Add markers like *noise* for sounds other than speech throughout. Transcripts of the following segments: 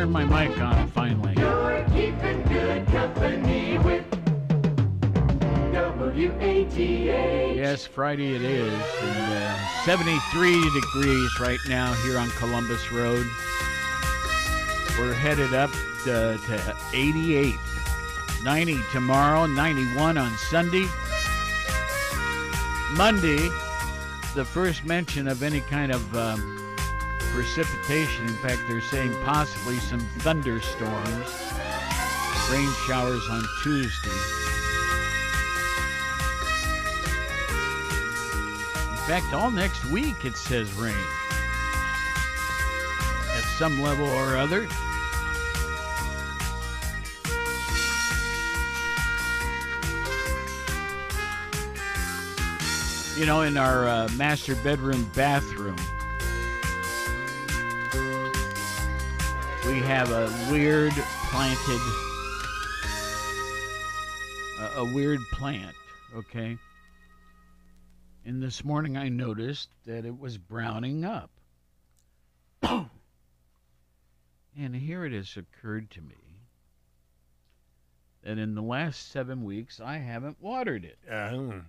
turn my mic on finally. You're keeping good company with WATH. Yes, Friday it is, and uh, 73 degrees right now here on Columbus Road. We're headed up uh, to 88, 90 tomorrow, 91 on Sunday. Monday, the first mention of any kind of um, precipitation. In fact, they're saying possibly some thunderstorms, rain showers on Tuesday. In fact, all next week it says rain. At some level or other. You know, in our uh, master bedroom bathroom, we have a weird planted, a, a weird plant, okay? And this morning I noticed that it was browning up. *coughs* and here it has occurred to me that in the last seven weeks I haven't watered it. Uh,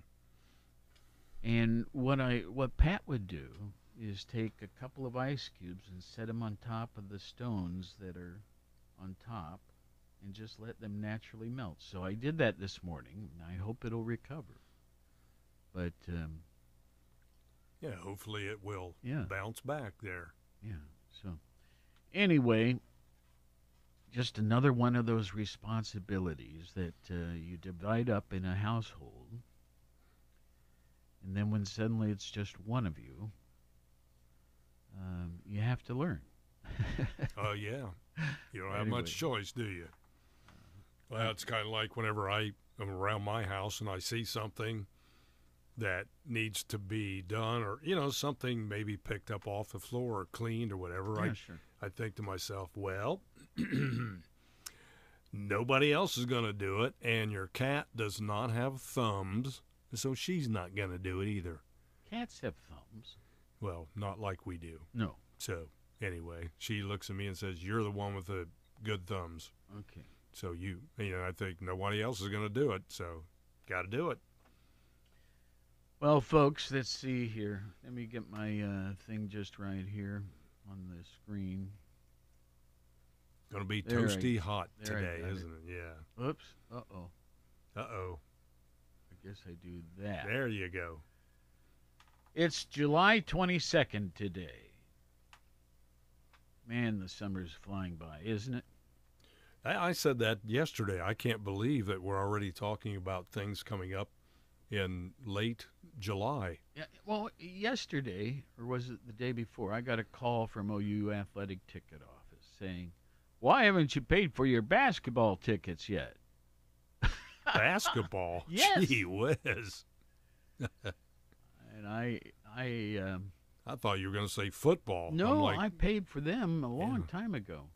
And what I what Pat would do is take a couple of ice cubes and set them on top of the stones that are on top and just let them naturally melt. So I did that this morning and I hope it'll recover. But um, yeah, hopefully it will Yeah. bounce back there. Yeah. So, anyway, just another one of those responsibilities that uh, you divide up in a household, and then when suddenly it's just one of you, um, you have to learn. *laughs* Oh yeah, you don't have Anyway. much choice, do you? Well, it's kind of like whenever I am around my house and I see something that needs to be done, or you know, something maybe picked up off the floor or cleaned or whatever. Yeah, I sure. I think to myself, well, *clears throat* nobody else is going to do it, and your cat does not have thumbs, so she's not going to do it either. Cats have thumbs. Well, not like we do. No. So anyway, she looks at me and says, "You're the one with the good thumbs." Okay. So you, you know, I think nobody else is going to do it. So got to do it. Well, folks, let's see here. Let me get my uh, thing just right here on the screen. Going to be There I- toasty hot today, got it. isn't it? Yeah. Oops. Uh oh. Uh oh. I guess I do that. There you go. It's July 22nd today. Man, the summer's flying by, isn't it? I, I said that yesterday. I can't believe that we're already talking about things coming up in late July. Yeah. Well, yesterday, or was it the day before, I got a call from OU Athletic Ticket Office saying, Why haven't you paid for your basketball tickets yet? *laughs* Basketball. Yes. Gee whiz. *laughs* And I, I, um, I thought you were going to say football. No, like, I paid for them a long Yeah. time ago.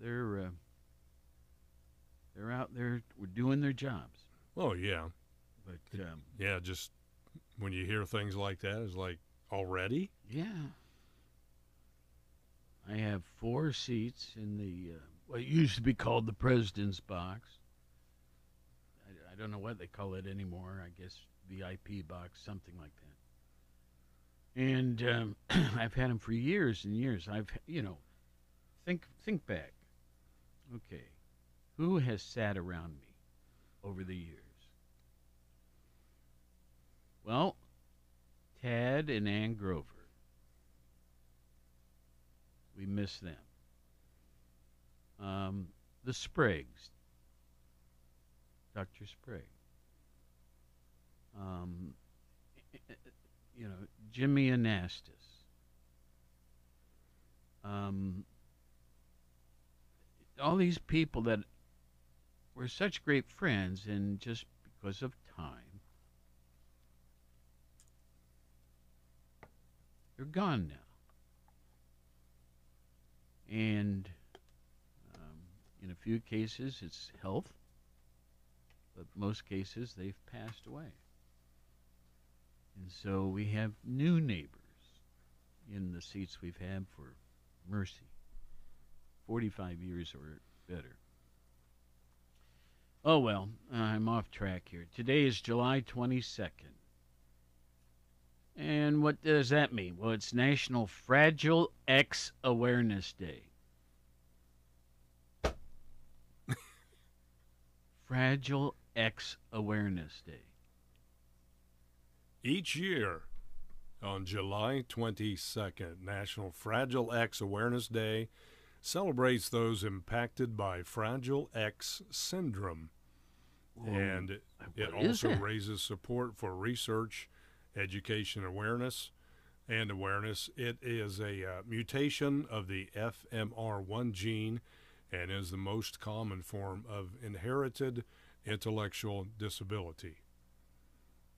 They're, uh, they're out there, we're doing their jobs. oh yeah, But, um, yeah. Just when you hear things like that, it's like already. Yeah. I have four seats in the uh, what used to be called the president's box. I, I don't know what they call it anymore. I guess VIP box, something like that. And um, *clears throat* I've had them for years and years. I've you know, think think back. Okay, who has sat around me over the years? Well, Tad and Ann Grover. We miss them. Um, the Spriggs. Dr. Sprague. Um, you know, Jimmy Anastas. Um, all these people that were such great friends, and just because of time, they're gone now. And um, in a few cases, it's health, but most cases, they've passed away. And so we have new neighbors in the seats we've had for Mercy. 45 years or better. Oh well, I'm off track here. Today is July 22nd. And what does that mean? Well, it's National Fragile X Awareness Day. *laughs* Fragile X Awareness Day. Each year on July 22nd, National Fragile X Awareness Day celebrates those impacted by Fragile X syndrome. and it also that? raises support for research, education awareness, and awareness. It is a uh, mutation of the FMR1 gene and is the most common form of inherited intellectual disability.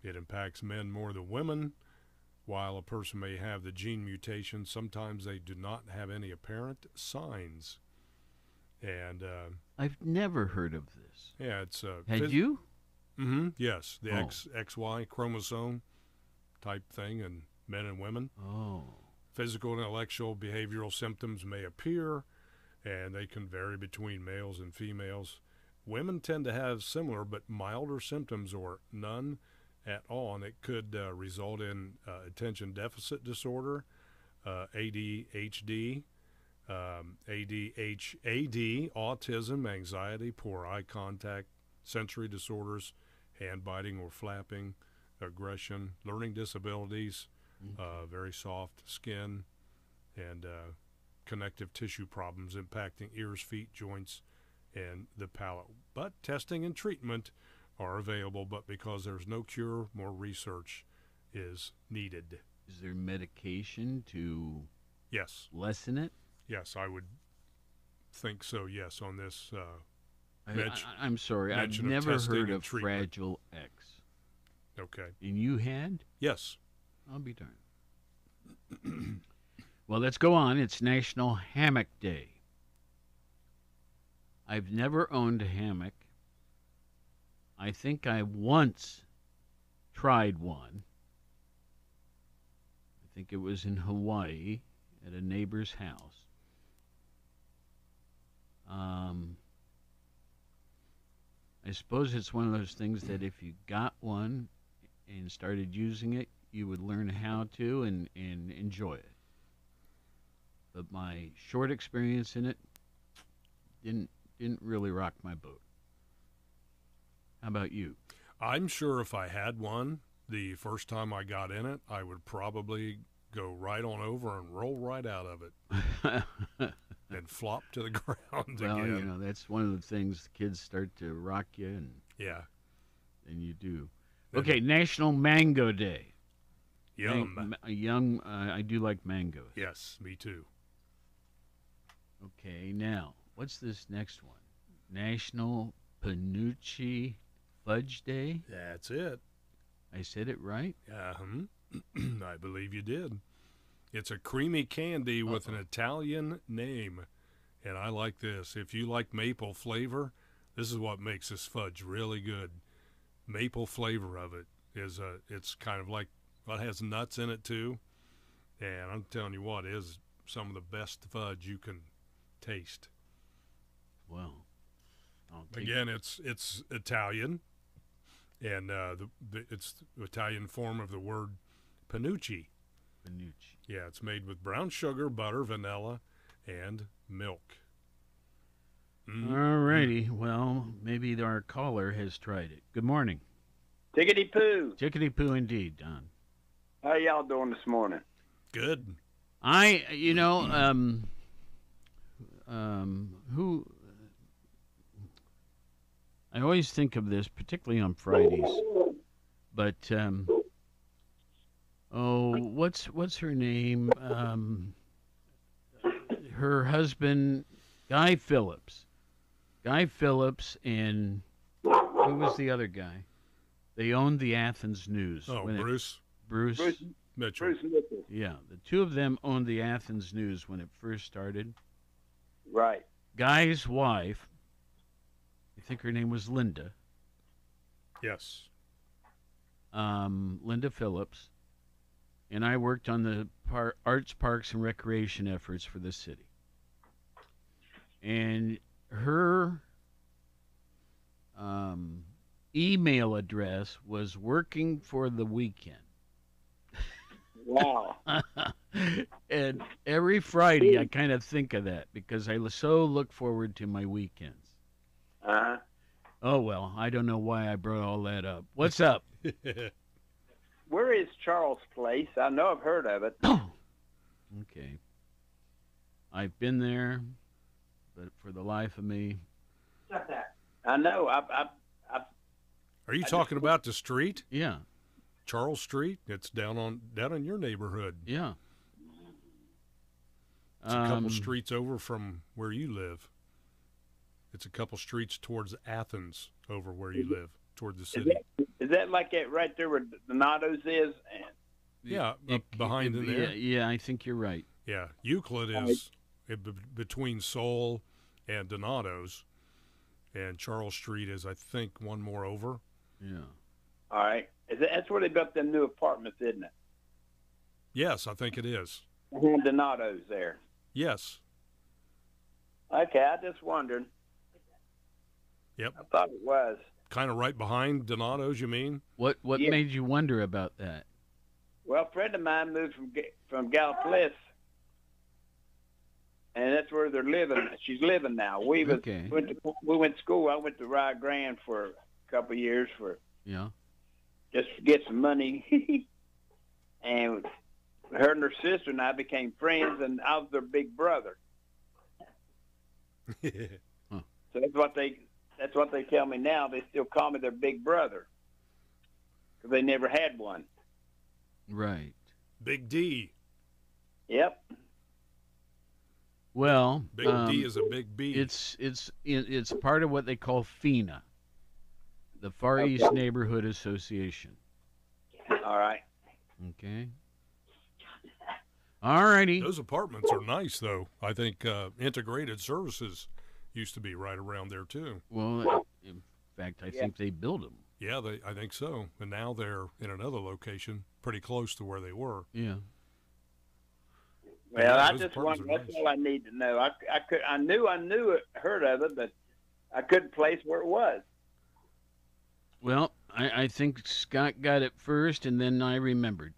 It impacts men more than women. While a person may have the gene mutation, sometimes they do not have any apparent signs. And uh, I've never heard of this. yeah, it's uh, Had you? Mm-hmm. Yes, the Oh. X XY chromosome type thing in men and women. Oh. Physical and intellectual behavioral symptoms may appear, and they can vary between males and females. Women tend to have similar but milder symptoms or none at all, and it could uh, result in uh, attention deficit disorder, uh, ADHD, um, ADHAD, autism, anxiety, poor eye contact, sensory disorders, hand biting or flapping, aggression, learning disabilities, uh, very soft skin, and uh, connective tissue problems impacting ears, feet, joints, and the palate. But testing and treatment are available, but because there's no cure, more research is needed. Is there medication to Yes, lessen it? yes, I would think so. Yes, on this. Uh, Mench- I, am sorry, I've never heard of treatment. Fragile X. okay. And you had? Yes. I'll be darned. *clears throat* well, let's go on. It's National Hammock Day. I've never owned a hammock. I think I once tried one. I think it was in Hawaii at a neighbor's house. Um, I suppose it's one of those things that if you got one and started using it, you would learn how to and, and enjoy it. But my short experience in it didn't didn't really rock my boat. How about you? I'm sure if I had one the first time I got in it, I would probably go right on over and roll right out of it *laughs* and flop to the *laughs* ground well, again. you know that's one of the things the kids start to rock you, and Yeah. and you do. Okay, National Mango Day. Yum. Man- young, uh, I do like mangoes. yes, me too. Okay, now what's this next one? National Penuche Fudge Day. That's it. I said it right. Um, *clears throat* I believe you did. It's a creamy candy with an Italian name. And I like this. If you like maple flavor, this is what makes this fudge really good. Maple flavor of it is a it's kind of like well, it has nuts in it too. And I'm telling you what, it is some of the best fudge you can taste. Take Again, it's it's Italian, and uh, the, the it's the Italian form of the word penuche. Penuche. Yeah, it's made with brown sugar, butter, vanilla, and milk. Mm. All righty. Well, maybe our caller has tried it. Good morning. Tickety poo. Chickadee poo indeed, Don. How y'all doing this morning? Good. I, you know, um, um, who, I always think of this, particularly on Fridays, but, um, oh, what's, what's her name? Um, her husband, Guy Phillips. Guy Phillips and who was the other guy? They owned the Athens News. Oh, when it- Bruce Bruce. Bruce, Mitchell. Bruce Mitchell. Yeah, the two of them owned the Athens News when it first started. Right. Guy's wife, I think her name was Linda, Yes. um, Linda Phillips, and I worked on the par- arts, parks, and recreation efforts for the city. and her um, email address was working for the weekend. Wow. *laughs* and every Friday, I kind of think of that because I so look forward to my weekends. Uh-huh. Oh well, I don't know why I brought all that up. What's up? *laughs* Where is Charles Place? I know I've heard of it. *clears throat* okay. I've been there, but for the life of me, I know. I, I, I, Are you I talking just- about the street, yeah, Charles Street? It's down on down in your neighborhood. yeah. It's a couple Um, streets over from where you live. It's a couple streets towards Athens over where you live, toward the is, city. that, is that like that right there where Donato's is? Yeah, It- up behind it- in there. Yeah, yeah, I think you're right. Yeah, Euclid is b- between Seoul and Donato's, and Charles Street is, I think, one more over. Yeah. all right, is that, that's where they built them new apartments, isn't it? Yes, I think it is. Behind Donato's there. Yes. Okay, I just wondered. Yep. I thought it was. Kind of right behind Donato's, you mean? What What Yeah. made you wonder about that? Well, a friend of mine moved from Ga- from Gallipolis, and that's where they're living. She's living now. We was, Okay. went to we went to school. I went to Rio Grande for a couple of years for Yeah. just to get some money, *laughs* and her and her sister and I became friends, and I was their big brother. *laughs* So that's what they that's what they tell me now. They still call me their big brother because they never had one. Right. Big D. Yep. Well, Big um, D is a big B. It's it's it's part of what they call FINA, the Far Okay. East Neighborhood Association. All right. Okay. All righty. Those apartments are nice, though. I think uh, integrated services used to be right around there too. Well, in fact, I Yeah. think they built them. Yeah, they, I think so. And now they're in another location, pretty close to where they were. Yeah. Well, Yeah, I just apartments wondered. are That's nice. all I need to know. I, I could I knew I knew it, heard of it, but I couldn't place where it was. Well, I, I think Scott got it first, and then I remembered.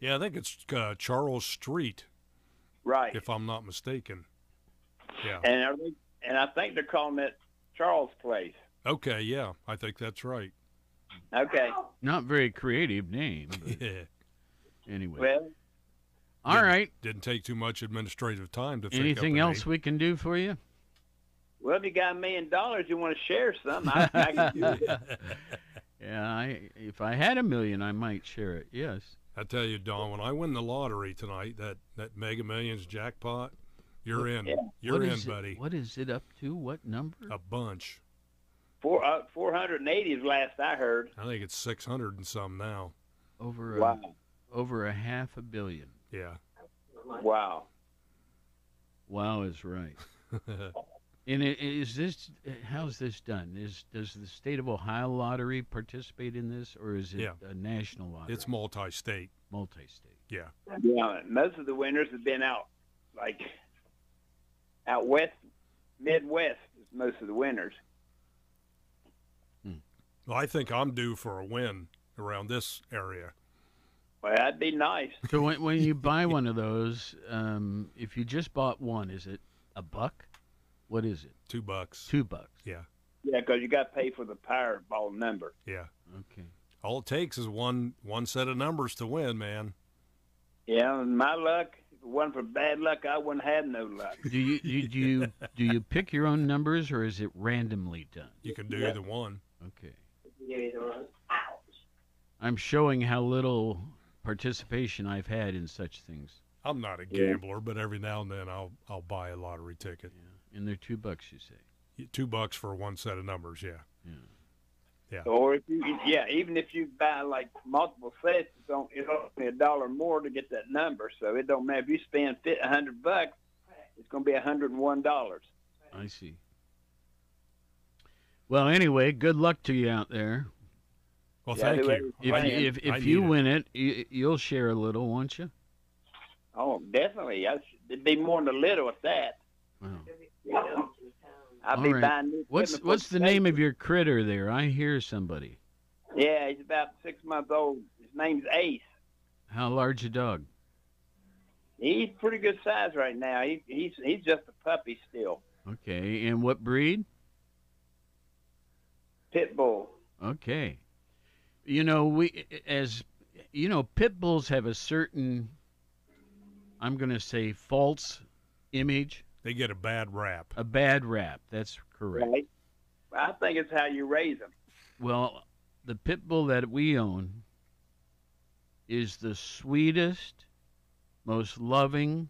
Yeah, I think it's uh, Charles Street, Right. if I'm not mistaken. Yeah. And are they, and I think they're calling it Charles Place. Okay. Yeah, I think that's right. Okay. Not very creative name. *laughs* Yeah. anyway. Well, All right. Didn't take too much administrative time to think Anything a else name. we can do for you? well, if you got a million dollars, you want to share some? I, I can do it. *laughs* yeah, I, if I had a million, I might share it. Yes. I tell you, Don, when I win the lottery tonight, that that Mega Millions jackpot, you're in. Yeah. You're What in, is it- buddy. what is it up to? What number? A bunch. Four uh, four hundred and eighty is last I heard. I think it's six hundred and some now. Over a, Wow. over a half a billion. Yeah. Wow. Wow is right. *laughs* And it, is this how's this done? Is does the state of Ohio lottery participate in this, or is it Yeah. a national lottery? It's multi-state. multi-state. Yeah. Yeah. Most of the winners have been out like out west, Midwest. Is most of the winners. Well, I think I'm due for a win around this area. Well, that'd be nice. So when when you buy one of those, um, if you just bought one, is it a buck? What is it? Two bucks. Two bucks. Yeah. Yeah, because you got to pay for the Powerball number. Yeah. Okay. All it takes is one one set of numbers to win, man. Yeah, and my luck. If for bad luck, I wouldn't have no luck. Do you do you, do you *laughs* do you pick your own numbers, or is it randomly done? You can do Yeah. either one. Okay. Either one. I'm showing how little participation I've had in such things. I'm not a Yeah. gambler, but every now and then I'll I'll buy a lottery ticket. Yeah. And they're two bucks, you say. Two bucks for one set of numbers. yeah. Yeah. Or if you, yeah, even if you buy like multiple sets, it's only, it's only a dollar more to get that number. So it don't matter if you spend fit a hundred bucks, it's going to be a hundred and one dollars. I see. Well, anyway, good luck to you out there. Well, Yeah, thank you. If you, if, if you need it. win it, you, you'll share a little, won't you? Oh, definitely. I, it'd be more than a little at that. Wow. Yeah. I'll All be right. buying new What's what's the name of your critter there? I hear somebody. Yeah, he's about six months old. His name's Ace. How large a dog? He's pretty good size right now. He, he's he's just a puppy still. Okay, and what breed? Pit bull. Okay. You know, we as you know, pit bulls have a certain I'm going to say false image, They get a bad rap. a bad rap. That's correct. Right. I think it's how you raise them. Well, the pit bull that we own is the sweetest, most loving,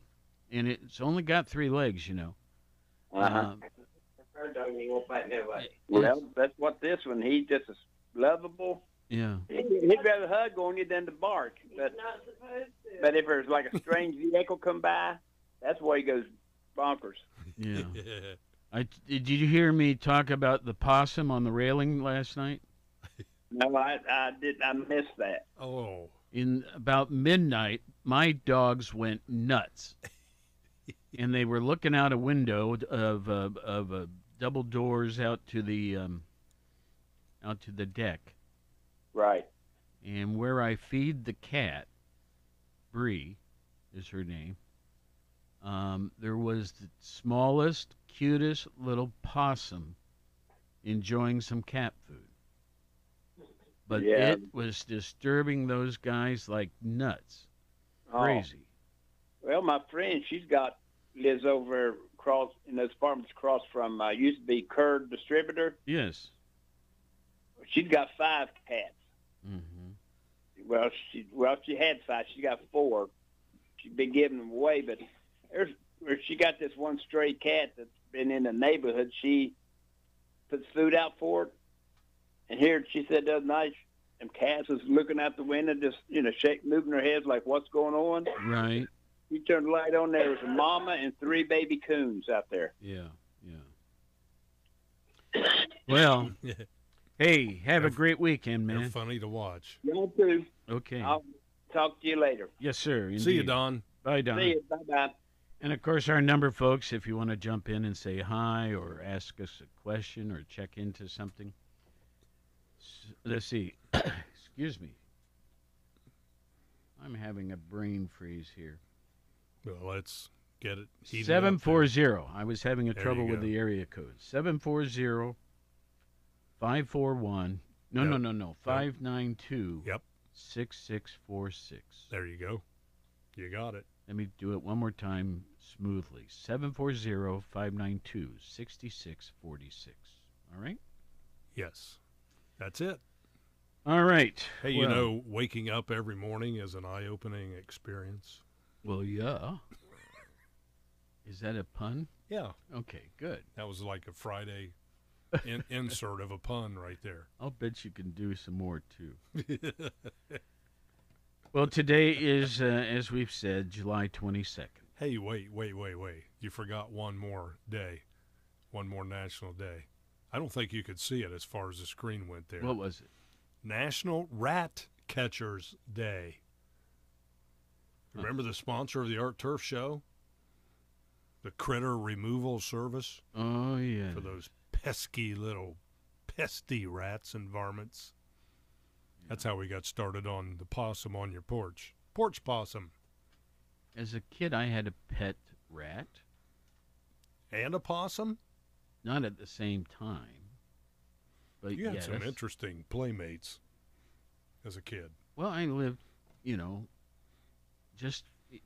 and it's only got three legs, you know. Uh-huh. Um, well, that's what this one. He's just as lovable. yeah. He'd he'd rather hug on you than to bark. But but if there's like a strange vehicle come by, that's why he goes bonkers. Yeah. *laughs* I did you hear me talk about the possum on the railing last night? No, I I did I missed that. oh, In about midnight, my dogs went nuts, *laughs* and they were looking out a window of uh, of uh, double doors out to the um, out to the deck, Right. and where I feed the cat, Bree, is her name. Um, there was the smallest, cutest little possum enjoying some cat food. But Yeah. it was disturbing those guys like nuts. Oh. Crazy. Well, my friend, she's got lives over across in those apartments across from uh, used to be Kurd Distributor. Yes. She's got five cats. Mm-hmm. Well, she well she had five. She got four. She's been giving them away, but there's where she got this one stray cat that's been in the neighborhood. She puts food out for it, and here she said the other night, and cats was looking out the window, just you know, shaking, moving their heads like, "What's going on?" Right. She turned the light on. There was a mama and three baby coons out there. Yeah. Yeah. Well, *laughs* hey, have a They're- great weekend, they're man. funny to watch. Y'all too. Okay. I'll talk to you later. Yes, sir. See you. Don. Bye, Don. See you. Bye bye. And of course, our number, folks, if you want to jump in and say hi or ask us a question or check into something. Let's see. *coughs* Excuse me. I'm having a brain freeze here. Well, let's get it. Seven four zero. I was having a There trouble with the area code. Seven four zero five four one. No, no, Yep. no, no. Five nine two. Yep. Six six four six. There you go. You got it. Let me do it one more time smoothly. 740 592 6646. All right? Yes. That's it. All right. Hey, you know, waking up every morning is an eye opening experience. Well, yeah. Is that a pun? Yeah. Okay, good. That was like a Friday *laughs* in, insert of a pun right there. I'll bet you can do some more too. *laughs* Well, today is, uh, as we've said, July 22nd. hey, wait, wait, wait, wait. You forgot one more day, one more national day. I don't think you could see it as far as the screen went there. What was it? National Rat Catchers Day. Remember the sponsor of the Art Turf Show? The Critter Removal Service Oh, yeah. for those pesky little pesty rats and varmints. That's how we got started on the possum on your porch. Porch possum As a kid, I had a pet rat. and a possum. Not at the same time. But You had yes. some interesting playmates as a kid. Well, I lived, you know, just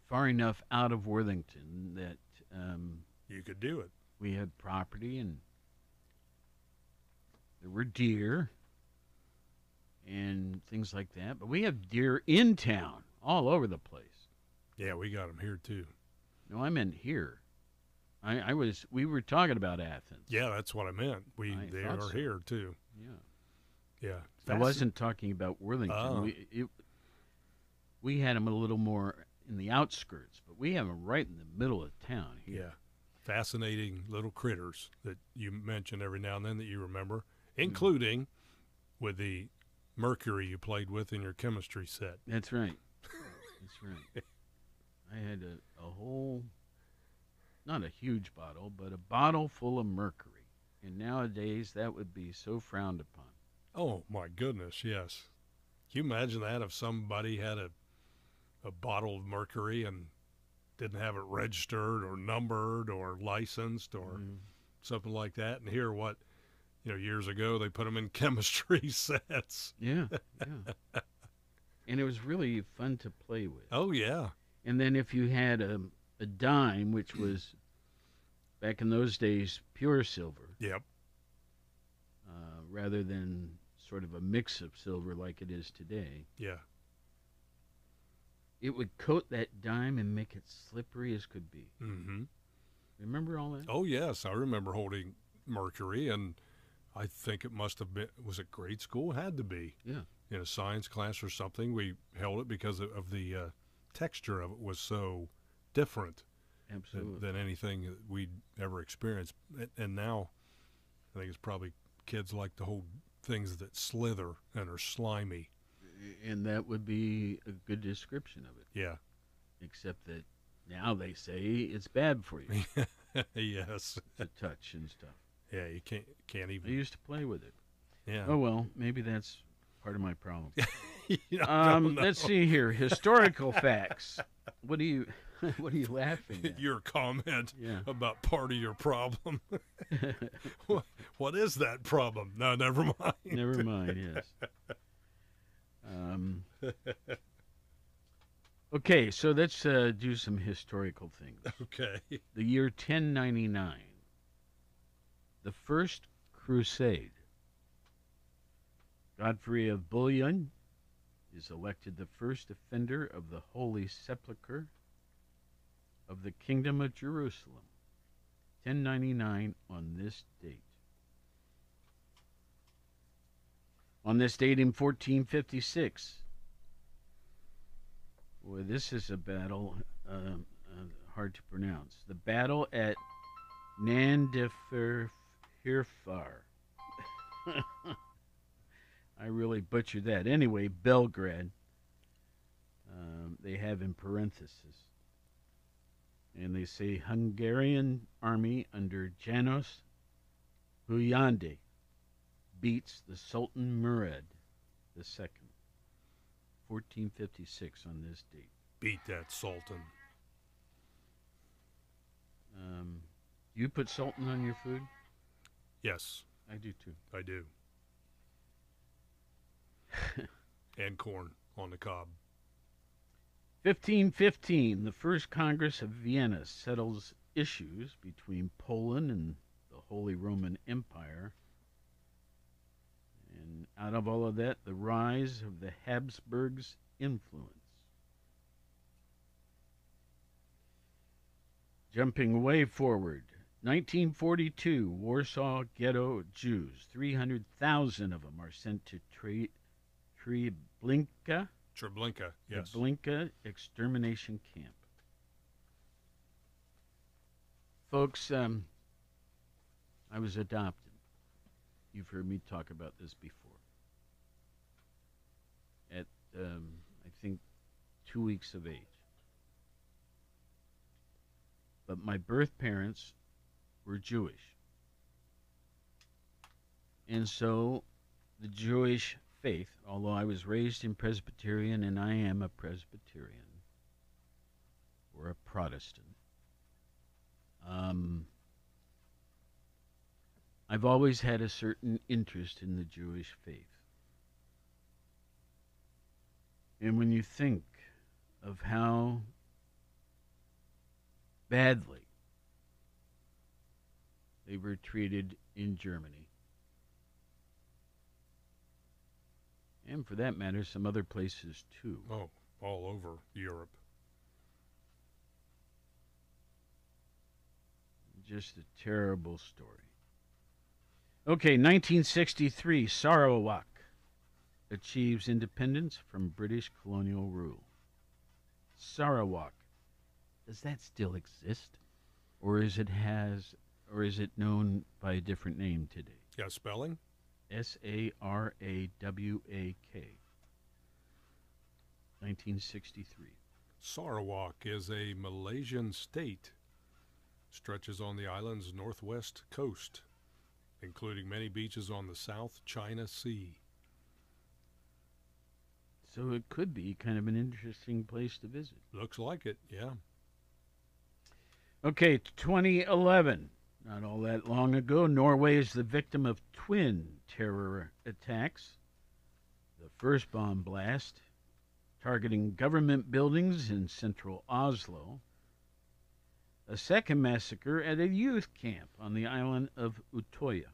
far enough out of Worthington that um, You could do it. we had property and there were deer and things like that. But we have deer in town, all over the place. Yeah, we got them here too. No, I meant here. I, I was. We were talking about Athens. Yeah, that's what I meant. We I they are so. here too. Yeah. Yeah, I wasn't talking about Worthington. Oh. We it, we had them a little more in the outskirts, but we have them right in the middle of town here. Yeah, fascinating little critters that you mention every now and then that you remember, Hmm. including with the mercury you played with in your chemistry set. That's right. That's right. *laughs* I had a, a whole, not a huge bottle, but a bottle full of mercury. And nowadays, that would be so frowned upon. Oh my goodness, yes. Can you imagine that if somebody had a a bottle of mercury and didn't have it registered or numbered or licensed or Mm. something like that? And here, what you know, years ago they put them in *laughs* chemistry sets. Yeah, yeah. and it was really fun to play with. Oh yeah, And then if you had a, a dime, which was back in those days pure silver, yep, uh, rather than sort of a mix of silver like it is today, yeah. it would coat that dime and make it slippery as could be. Mm-hmm. Remember all that? Oh yes, I remember holding mercury, and I think it must have been was it grade school? It had to be. Yeah. In a science class or something, we held it because of, of the uh, texture of it was so different than, Absolutely. than anything that we'd ever experienced. And, and now, I think it's probably kids like to hold things that slither and are slimy. and that would be a good description of it, Yeah. except that now they say it's bad for you *laughs* yes. to touch and stuff. Yeah. You can't can't even. I used to play with it. Yeah. Oh well, maybe that's part of my problem. *laughs* You know, I don't Um, let's see here. Historical facts. What are you *laughs* what are you laughing at? your comment Yeah. about part of your problem. *laughs* what, what is that problem? No, never mind. Never mind, yes. Um, okay, so let's uh, do some historical things. Okay. The year 1099, the First Crusade. Godfrey of Bouillon is elected the first offender of the Holy Sepulchre of the Kingdom of Jerusalem. 1099 on this date. On this date in 1456, boy, this is a battle um, uh, hard to pronounce. The battle at Nandifirfar. *laughs* I really butchered that. Anyway, Belgrade. Um, they have in parentheses. And they say Hungarian army under Janos Hunyadi beats the Sultan Murad II. 1456 on this date. Beat that Sultan. Um, you put Sultan on your food? Yes, I do too. I do. *laughs* and corn on the cob. 1515, the First Congress of Vienna settles issues between Poland and the Holy Roman Empire. And out of all of that, the rise of the Habsburgs' influence. Jumping way forward, 1942, Warsaw Ghetto Jews, 300,000 of them are sent to Tre- Treblinka. Treblinka, yes. The Blinka extermination camp. Folks, um, I was adopted. You've heard me talk about this before. At, um, I think, two weeks of age. But my birth parents were Jewish. And so the Jewish faith, although I was raised in Presbyterian and I am a Presbyterian or a Protestant, um, I've always had a certain interest in the Jewish faith. And when you think of how badly they were treated in Germany, and for that matter, some other places too. Oh, all over Europe. Just a terrible story. Okay, 1963, Sarawak achieves independence from British colonial rule. Sarawak, does that still exist, or is it has, or is it known by a different name today? Yeah, spelling? S A R A W A K. 1963. Sarawak is a Malaysian state. Stretches on the island's northwest coast. including many beaches on the South China Sea. So it could be kind of an interesting place to visit. Looks like it, yeah. Okay, 2011. Not all that long ago, Norway is the victim of twin terror attacks. The first bomb blast targeting government buildings in central Oslo. A second massacre at a youth camp on the island of Utoya.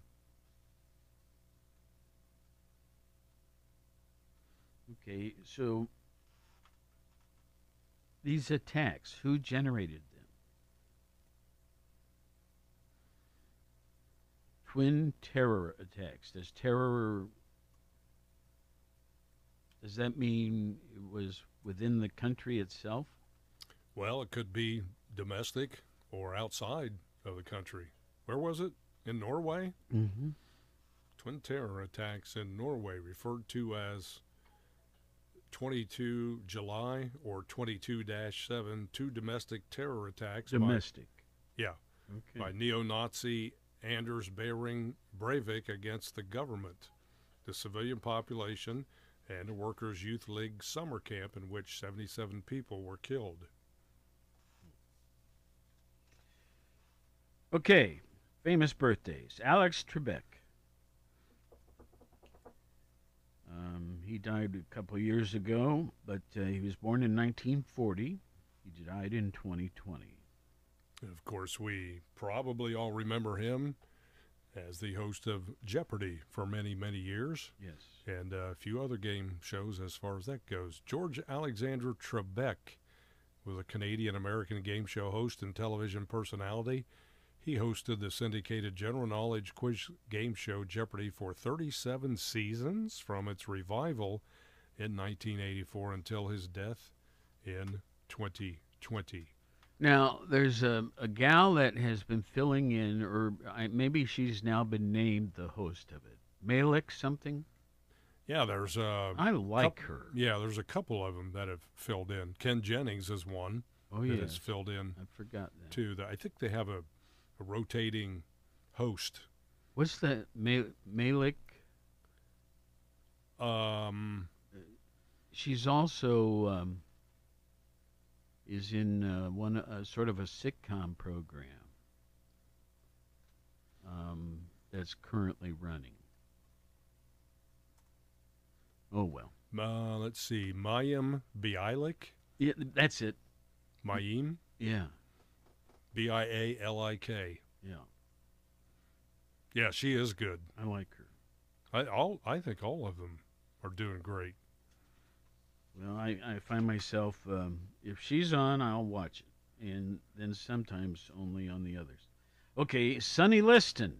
Okay, so these attacks, who generated them? Twin terror attacks. Does terror does that mean it was within the country itself? Well, it could be domestic or outside of the country. Where was it? In Norway? Mm-hmm. Twin terror attacks in Norway, referred to as 22 July or 22 7, two domestic terror attacks. Domestic. By, yeah. Okay. By neo Nazi Anders Behring Breivik against the government, the civilian population, and a Workers' Youth League summer camp in which 77 people were killed. Okay, famous birthdays. Alex Trebek. Um, he died a couple years ago, but uh, he was born in 1940. He died in 2020. Of course, we probably all remember him as the host of Jeopardy for many, many years, Yes. and a few other game shows as far as that goes. George Alexander Trebek was a Canadian American game show host and television personality. He hosted the syndicated general knowledge quiz game show Jeopardy for 37 seasons from its revival in 1984 until his death in 2020. Now, there's a, a gal that has been filling in, or I, maybe she's now been named the host of it. Malik something? Yeah, there's uh, I like her. Yeah, there's a couple of them that have filled in. Ken Jennings is one Oh, that yeah. has filled in I forgot that. too. I think they have a, a rotating host. What's that? Ma- Malik? Um, She's also um, is in uh, one uh, sort of a sitcom program um, that's currently running. Oh well, uh, let's see, Mayim Bialik, yeah, that's it. Mayim Yeah, B I A L I K. yeah, Yeah, she is good. I like her. I all I think all of them are doing great. Well, I, I find myself um, if she's on, I'll watch it, and then sometimes only on the others. Okay, Sonny Liston.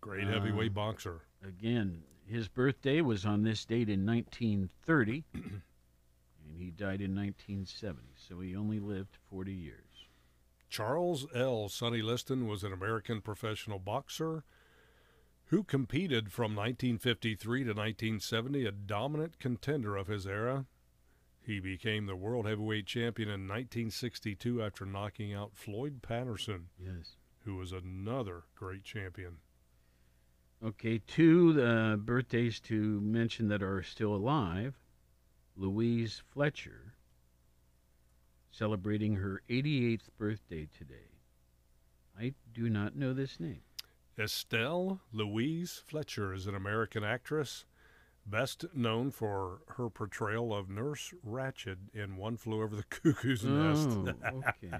Great Uh, heavyweight boxer. Again, his birthday was on this date in 1930, *clears throat* and he died in 1970, so he only lived 40 years. Charles L. Sonny Liston was an American professional boxer who competed from 1953 to 1970, a dominant contender of his era. He became the world heavyweight champion in 1962 after knocking out Floyd Patterson, Yes. who was another great champion. Okay, two uh, birthdays to mention that are still alive. Louise Fletcher, celebrating her 88th birthday today. I do not know this name. Estelle Louise Fletcher is an American actress, best known for her portrayal of Nurse Ratched in One Flew Over the Cuckoo's Nest. Oh, *laughs* okay.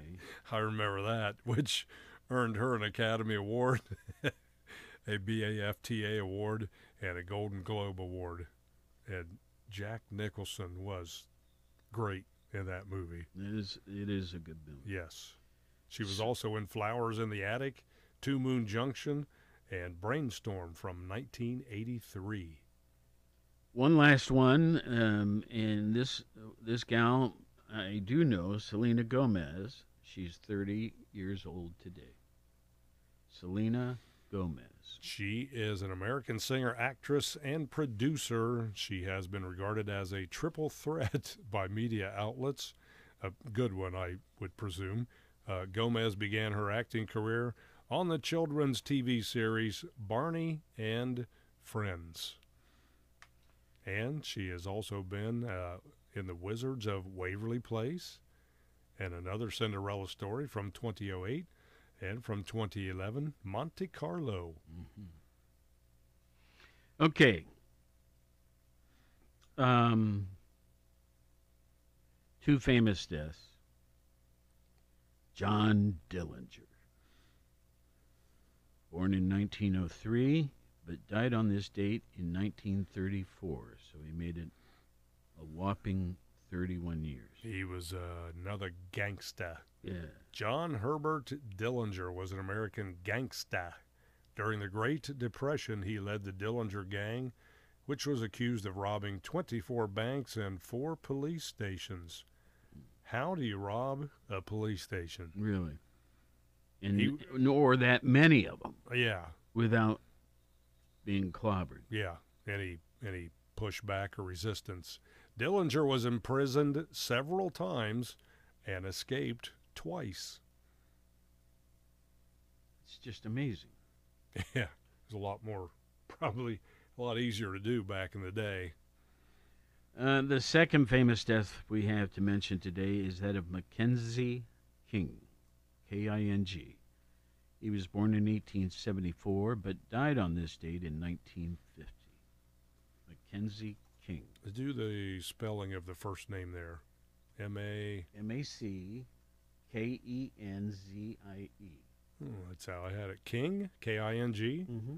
I remember that, which earned her an Academy Award, *laughs* a BAFTA award, and a Golden Globe Award. And Jack Nicholson was great in that movie. It is, it is a good movie. Yes. She was also in Flowers in the Attic, Two Moon Junction, and Brainstorm from 1983. One last one, um, and this this gal I do know, Selena Gomez. She's 30 years old today. Selena Gomez. She is an American singer, actress, and producer. She has been regarded as a triple threat *laughs* by media outlets. A good one, I would presume. Uh, Gomez began her acting career on the children's TV series Barney and Friends. And she has also been uh, in The Wizards of Waverly Place and another Cinderella story from 2008 and from 2011, Monte Carlo. Okay. Um, two famous deaths. John Dillinger, born in 1903, but died on this date in 1934. So he made it a whopping 31 years. He was uh, another gangsta. Yeah. John Herbert Dillinger was an American gangsta. During the Great Depression, he led the Dillinger Gang, which was accused of robbing 24 banks and four police stations. How do you rob a police station? Really. And He- nor that many of them Yeah, without being clobbered. yeah. Any any pushback or resistance. Dillinger was imprisoned several times and escaped twice. It's just amazing. *laughs* Yeah, it was a lot more, probably a lot easier to do back in the day. Uh, the second famous death we have to mention today is that of Mackenzie King, K I N G. He was born in 1874 but died on this date in 1950. Mackenzie King. Do the spelling of the first name there. M A. M A C K E N Z I E. Oh, that's how I had it. King, K I N G. Mm-hmm.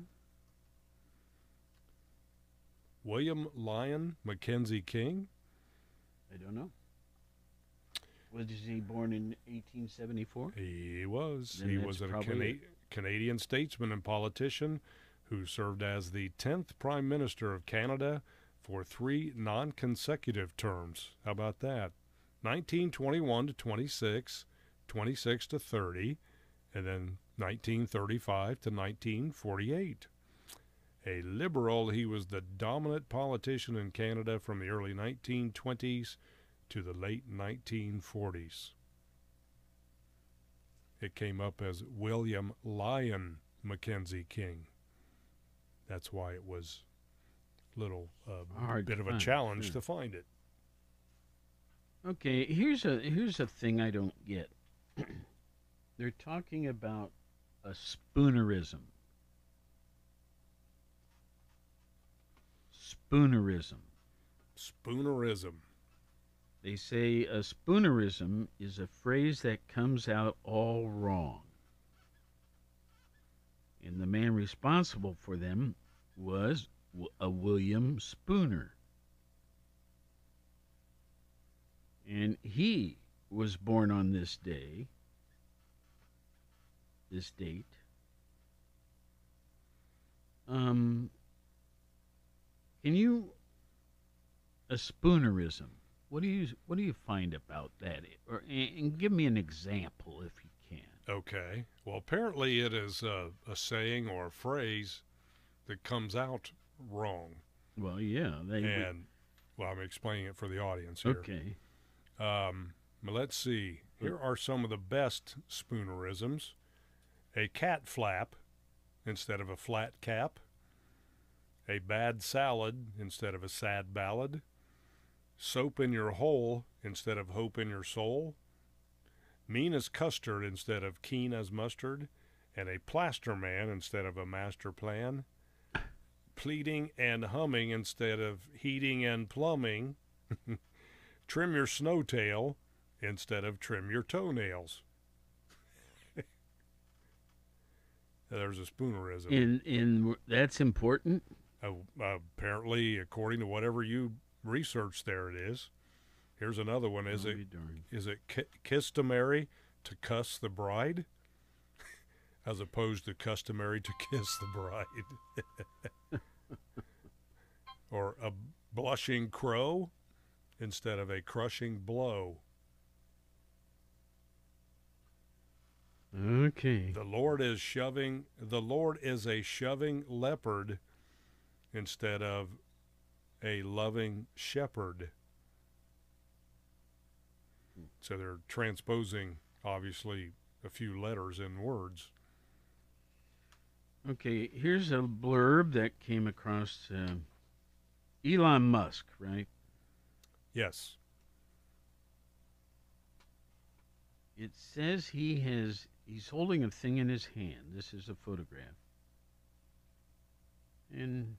William Lyon Mackenzie King. I don't know. Was he born in 1874? He was. Then he was a Cana- Canadian statesman and politician who served as the 10th Prime Minister of Canada for three non consecutive terms. How about that? 1921 to 26, 26 to 30, and then 1935 to 1948. A liberal, he was the dominant politician in Canada from the early 1920s to the late 1940s. It came up as William Lyon Mackenzie King. That's why it was a little uh, bit of a challenge sure. to find it. Okay, here's a here's a thing I don't get. *clears throat* They're talking about a spoonerism. Spoonerism. Spoonerism. They say a spoonerism is a phrase that comes out all wrong. And the man responsible for them was a William Spooner. And he was born on this day, this date. Um, can you a spoonerism? What do you what do you find about that? Or and, give me an example if you can. Okay. Well, apparently it is a, a saying or a phrase that comes out wrong. Well, yeah, they And, well, I'm explaining it for the audience here. okay. Um, but let's see. Here are some of the best spoonerisms. A cat flap instead of a flat cap. A bad salad instead of a sad ballad. Soap in your hole instead of hope in your soul. Mean as custard instead of keen as mustard. And a plaster man instead of a master plan. Pleading and humming instead of heating and plumbing *laughs* trim your snowtail instead of trim your toenails. *laughs* There's a spoonerism. And and that's important. Uh, apparently, according to whatever you researched, there it is. Here's another one. Is I'll it is it customary to cuss the bride, *laughs* as opposed to customary to kiss the bride, *laughs* or a blushing crow instead of a crushing blow? Okay. The Lord is shoving. The Lord is a shoving leopard instead of a loving shepherd. So they're transposing, obviously, a few letters in words. Okay, here's a blurb that came across uh, Elon Musk, right? Yes. It says he has he's holding a thing in his hand. This is a photograph. And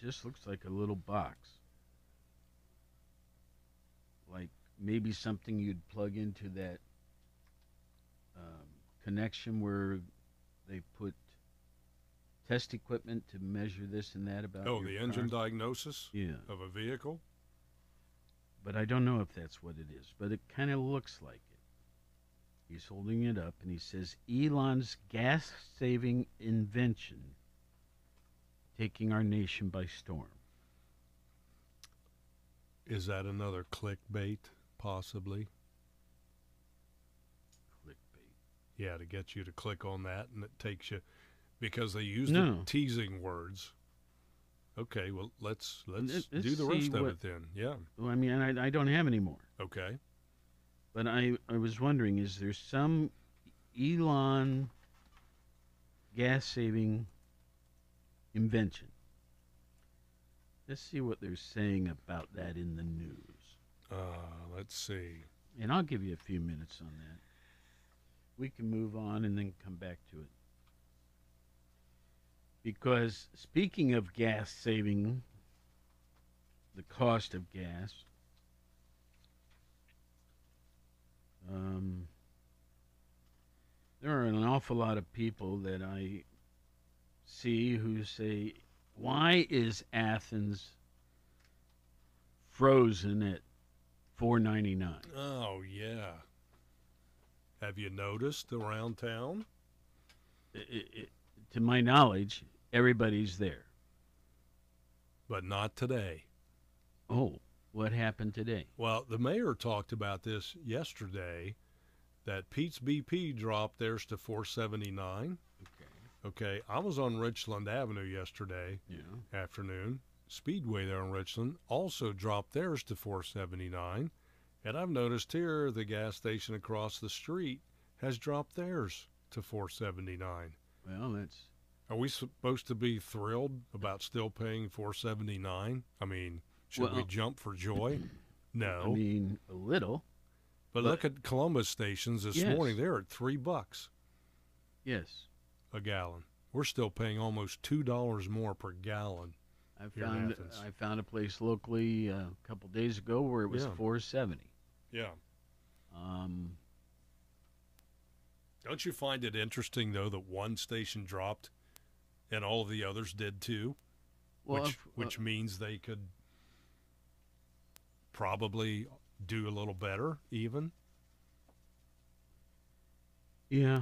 just looks like a little box. Like maybe something you'd plug into that um, connection where they put test equipment to measure this and that about Oh, the engine diagnosis Yeah, of a vehicle? but I don't know if that's what it is. But it kind of looks like it. He's holding it up and he says Elon's gas-saving invention taking our nation by storm. Is that another clickbait, possibly? Clickbait. Yeah, to get you to click on that, and it takes you because they use No. the teasing words. Okay, well let's let's Let's do the rest of it then. Yeah. Well, I mean, I, I don't have any more. Okay. But I, I was wondering, is there some Elon gas saving invention? Let's see what they're saying about that in the news. Uh, let's see. And I'll give you a few minutes on that. We can move on and then come back to it. Because speaking of gas saving, the cost of gas, um, there are an awful lot of people that I see who say, why is Athens frozen at 499 Oh yeah. Have you noticed around town? i i to my knowledge, everybody's there. But not today. Oh, what happened today? Well, the mayor talked about this yesterday that Pete's BP dropped theirs to 479. Okay. I was on Richland Avenue yesterday Yeah. afternoon. Speedway there in Richland also dropped theirs to 479. And I've noticed here the gas station across the street has dropped theirs to 479. Well, that's Are we supposed to be thrilled about still paying 479? I mean, should we jump for joy? *clears throat* No. I mean a little. but, but- look at Columbus stations this Yes. morning. They're at 3 bucks Yes. A gallon. We're still paying almost $2 more per gallon. I found. I found a place locally uh, a couple days ago where it was Yeah. 470. Yeah. Um Don't you find it interesting though that one station dropped and all of the others did too? well, which if- uh, which means they could probably do a little better even. yeah.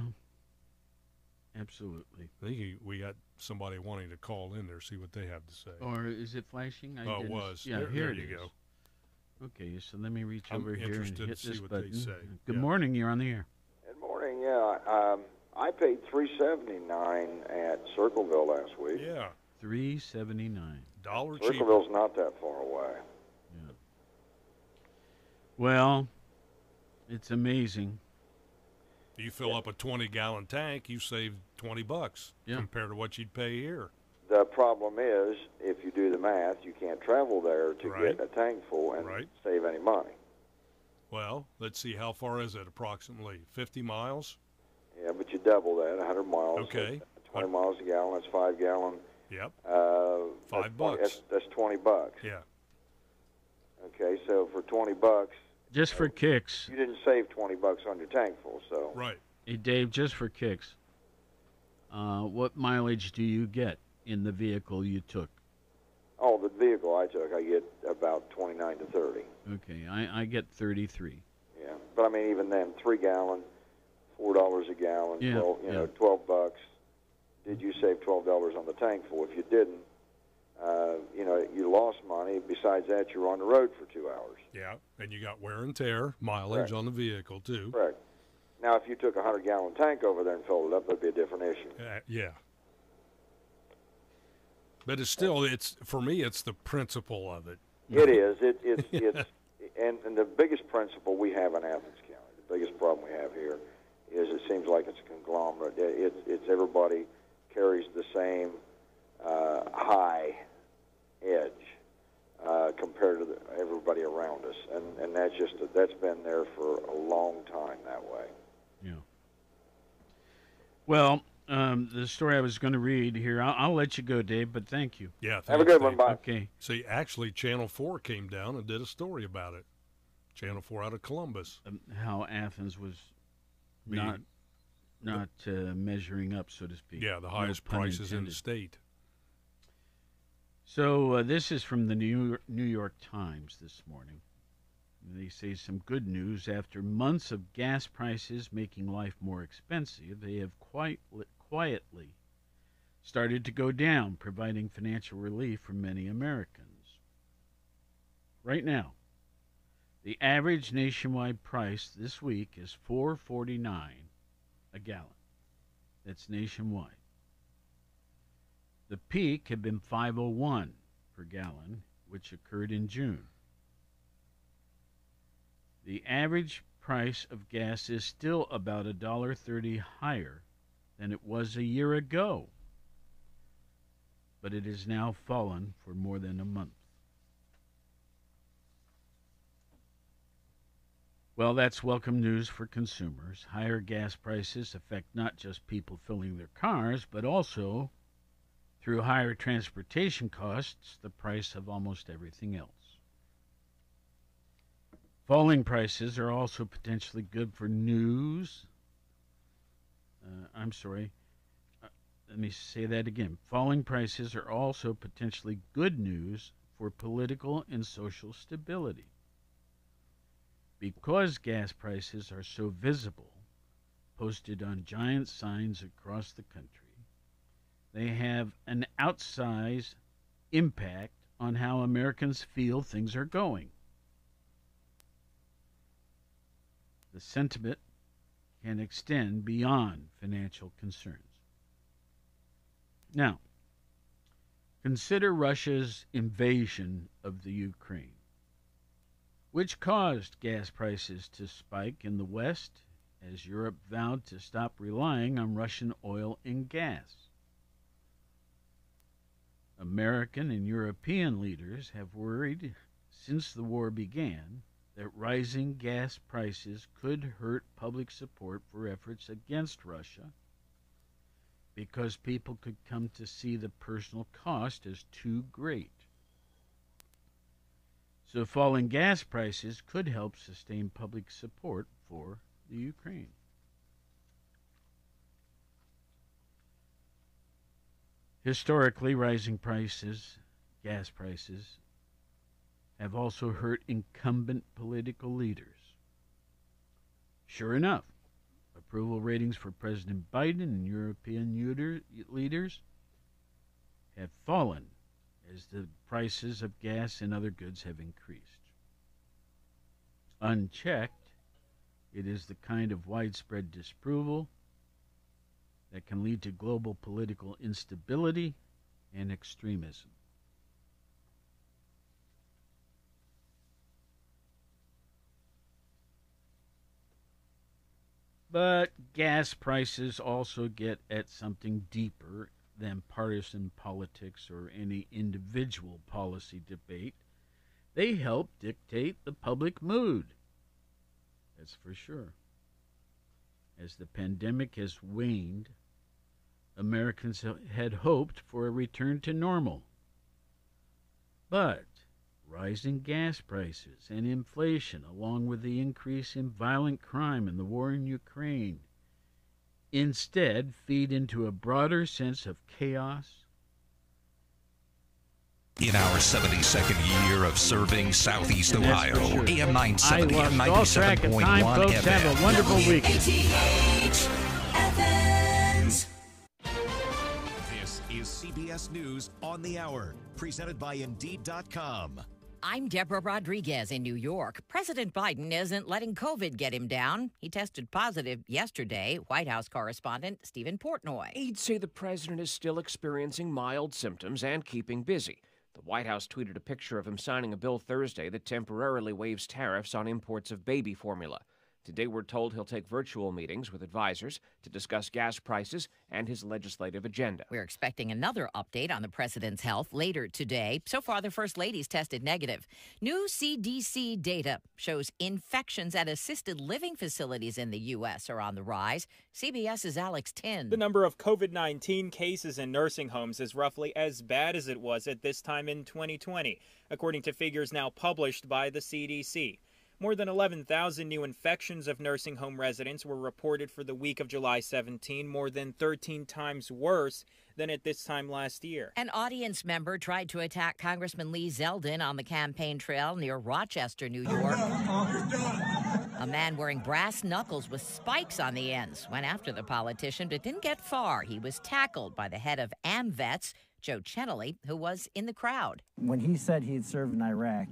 Absolutely. I think we got somebody wanting to call in there see what they have to say. Or is it flashing? I Oh, it was. Yeah, There- here there it you is. go. Okay, so let me reach I'm over here and interested to hit see this what they button. say. Good Yeah. morning. You're on the air. Good morning. Yeah, um, I paid three seventy nine at Circleville last week. Yeah, Three seventy nine. dollar cheaper. Circleville's not that far away. Yeah. Well, it's amazing. You fill up a 20 gallon tank, you save 20 bucks Yeah. compared to what you'd pay here. The problem is, if you do the math, you can't travel there to Right. get a tank full and Right. save any money. Well, let's see how far is it approximately? 50 miles? Yeah, but you double that, 100 miles. Okay. 20 miles a gallon. That's five gallon. Yep. Uh, Five that's 20 bucks. That's, that's 20 bucks. Yeah. Okay, so for 20 bucks, Just for kicks. you didn't save 20 bucks on your tank full. So Right. Hey, Dave, just for kicks. Uh, what mileage do you get in the vehicle you took? Oh, the vehicle I took, I get about 29 to 30. Okay, I, I get 33. Yeah, but I mean, even then, three gallon, four dollars a gallon, Yeah, twelve, you know, twelve bucks. Did you save twelve dollars on the tank full? If you didn't, uh, you know, you lost money. Besides that, you were on the road for two hours. Yeah. And you got wear and tear, mileage Correct. on the vehicle too. Correct. Now, if you took a hundred gallon tank over there and filled it up, that'd be a different issue. Uh, yeah. But it's still it's for me it's the principle of it. It is. It, it's *laughs* it's and, and the biggest principle we have in Athens County, the biggest problem we have here, is it seems like it's a conglomerate. It, it's it's everybody carries the same uh, high edge uh, compared to the, everybody around us, and and that's just that's been there for a long time that way. Yeah. Well, um, the story I was going to read here, I'll, I'll, let you go, Dave, but thank you. Yeah. Have a good one. Bye. Okay. See, actually, Channel 4 came down and did a story about it. Channel 4 out of Columbus. Um, how Athens was Being, not not uh, measuring up, so to speak. Yeah, the highest no prices intended. in the state. So uh, this is from the New York, New York Times this morning. They say some good news. After months of gas prices making life more expensive, they have quite quietly started to go down, providing financial relief for many Americans. Right now, the average nationwide price this week is 4.49 a gallon. That's nationwide. The peak had been 501 per gallon, which occurred in June. The average price of gas is still about $1.30 higher than it was a year ago, but it has now fallen for more than a month. Well, that's welcome news for consumers. Higher gas prices affect not just people filling their cars, but also, through higher transportation costs, the price of almost everything else. Falling prices are also potentially good for news. Uh, I'm sorry. Uh, let me say that again. Falling prices are also potentially good news for political and social stability. Because gas prices are so visible, posted on giant signs across the country, they have an outsized impact on how Americans feel things are going. the sentiment can extend beyond financial concerns. Now, consider Russia's invasion of the Ukraine, which caused gas prices to spike in the West as Europe vowed to stop relying on Russian oil and gas. American and European leaders have worried since the war began that rising gas prices could hurt public support for efforts against Russia because people could come to see the personal cost as too great. So falling gas prices could help sustain public support for the Ukraine. Historically, rising prices, gas prices, have also hurt incumbent political leaders. Sure enough, approval ratings for President Biden and European leaders have fallen as the prices of gas and other goods have increased. Unchecked, it is the kind of widespread disapproval that can lead to global political instability and extremism. But gas prices also get at something deeper than partisan politics or any individual policy debate. They help dictate the public mood. That's for sure. As the pandemic has waned, Americans had hoped for a return to normal. But rising gas prices and inflation, along with the increase in violent crime and the war in Ukraine, instead feed into a broader sense of chaos. In our 72nd year of serving Southeast Ohio, sure. AM 970 and 97.1 FM. Have a wonderful week. This is CBS News on the Hour, presented by Indeed.com. I'm Deborah Rodriguez in New York. President Biden isn't letting COVID get him down. He tested positive yesterday, White House correspondent Stephen Portnoy. Aides say the president is still experiencing mild symptoms and keeping busy. The White House tweeted a picture of him signing a bill Thursday that temporarily waives tariffs on imports of baby formula. Today, we're told he'll take virtual meetings with advisors to discuss gas prices and his legislative agenda. We're expecting another update on the president's health later today. So far, the first lady's tested negative. New CDC data shows infections at assisted living facilities in the U.S. are on the rise. CBS's Alex Tin. The number of COVID 19 cases in nursing homes is roughly as bad as it was at this time in 2020, according to figures now published by the CDC. More than 11,000 new infections of nursing home residents were reported for the week of July 17, more than 13 times worse than at this time last year. An audience member tried to attack Congressman Lee Zeldin on the campaign trail near Rochester, New York. A man wearing brass knuckles with spikes on the ends went after the politician but didn't get far. He was tackled by the head of AMVETS, Joe Chenelly, who was in the crowd. When he said he had served in Iraq,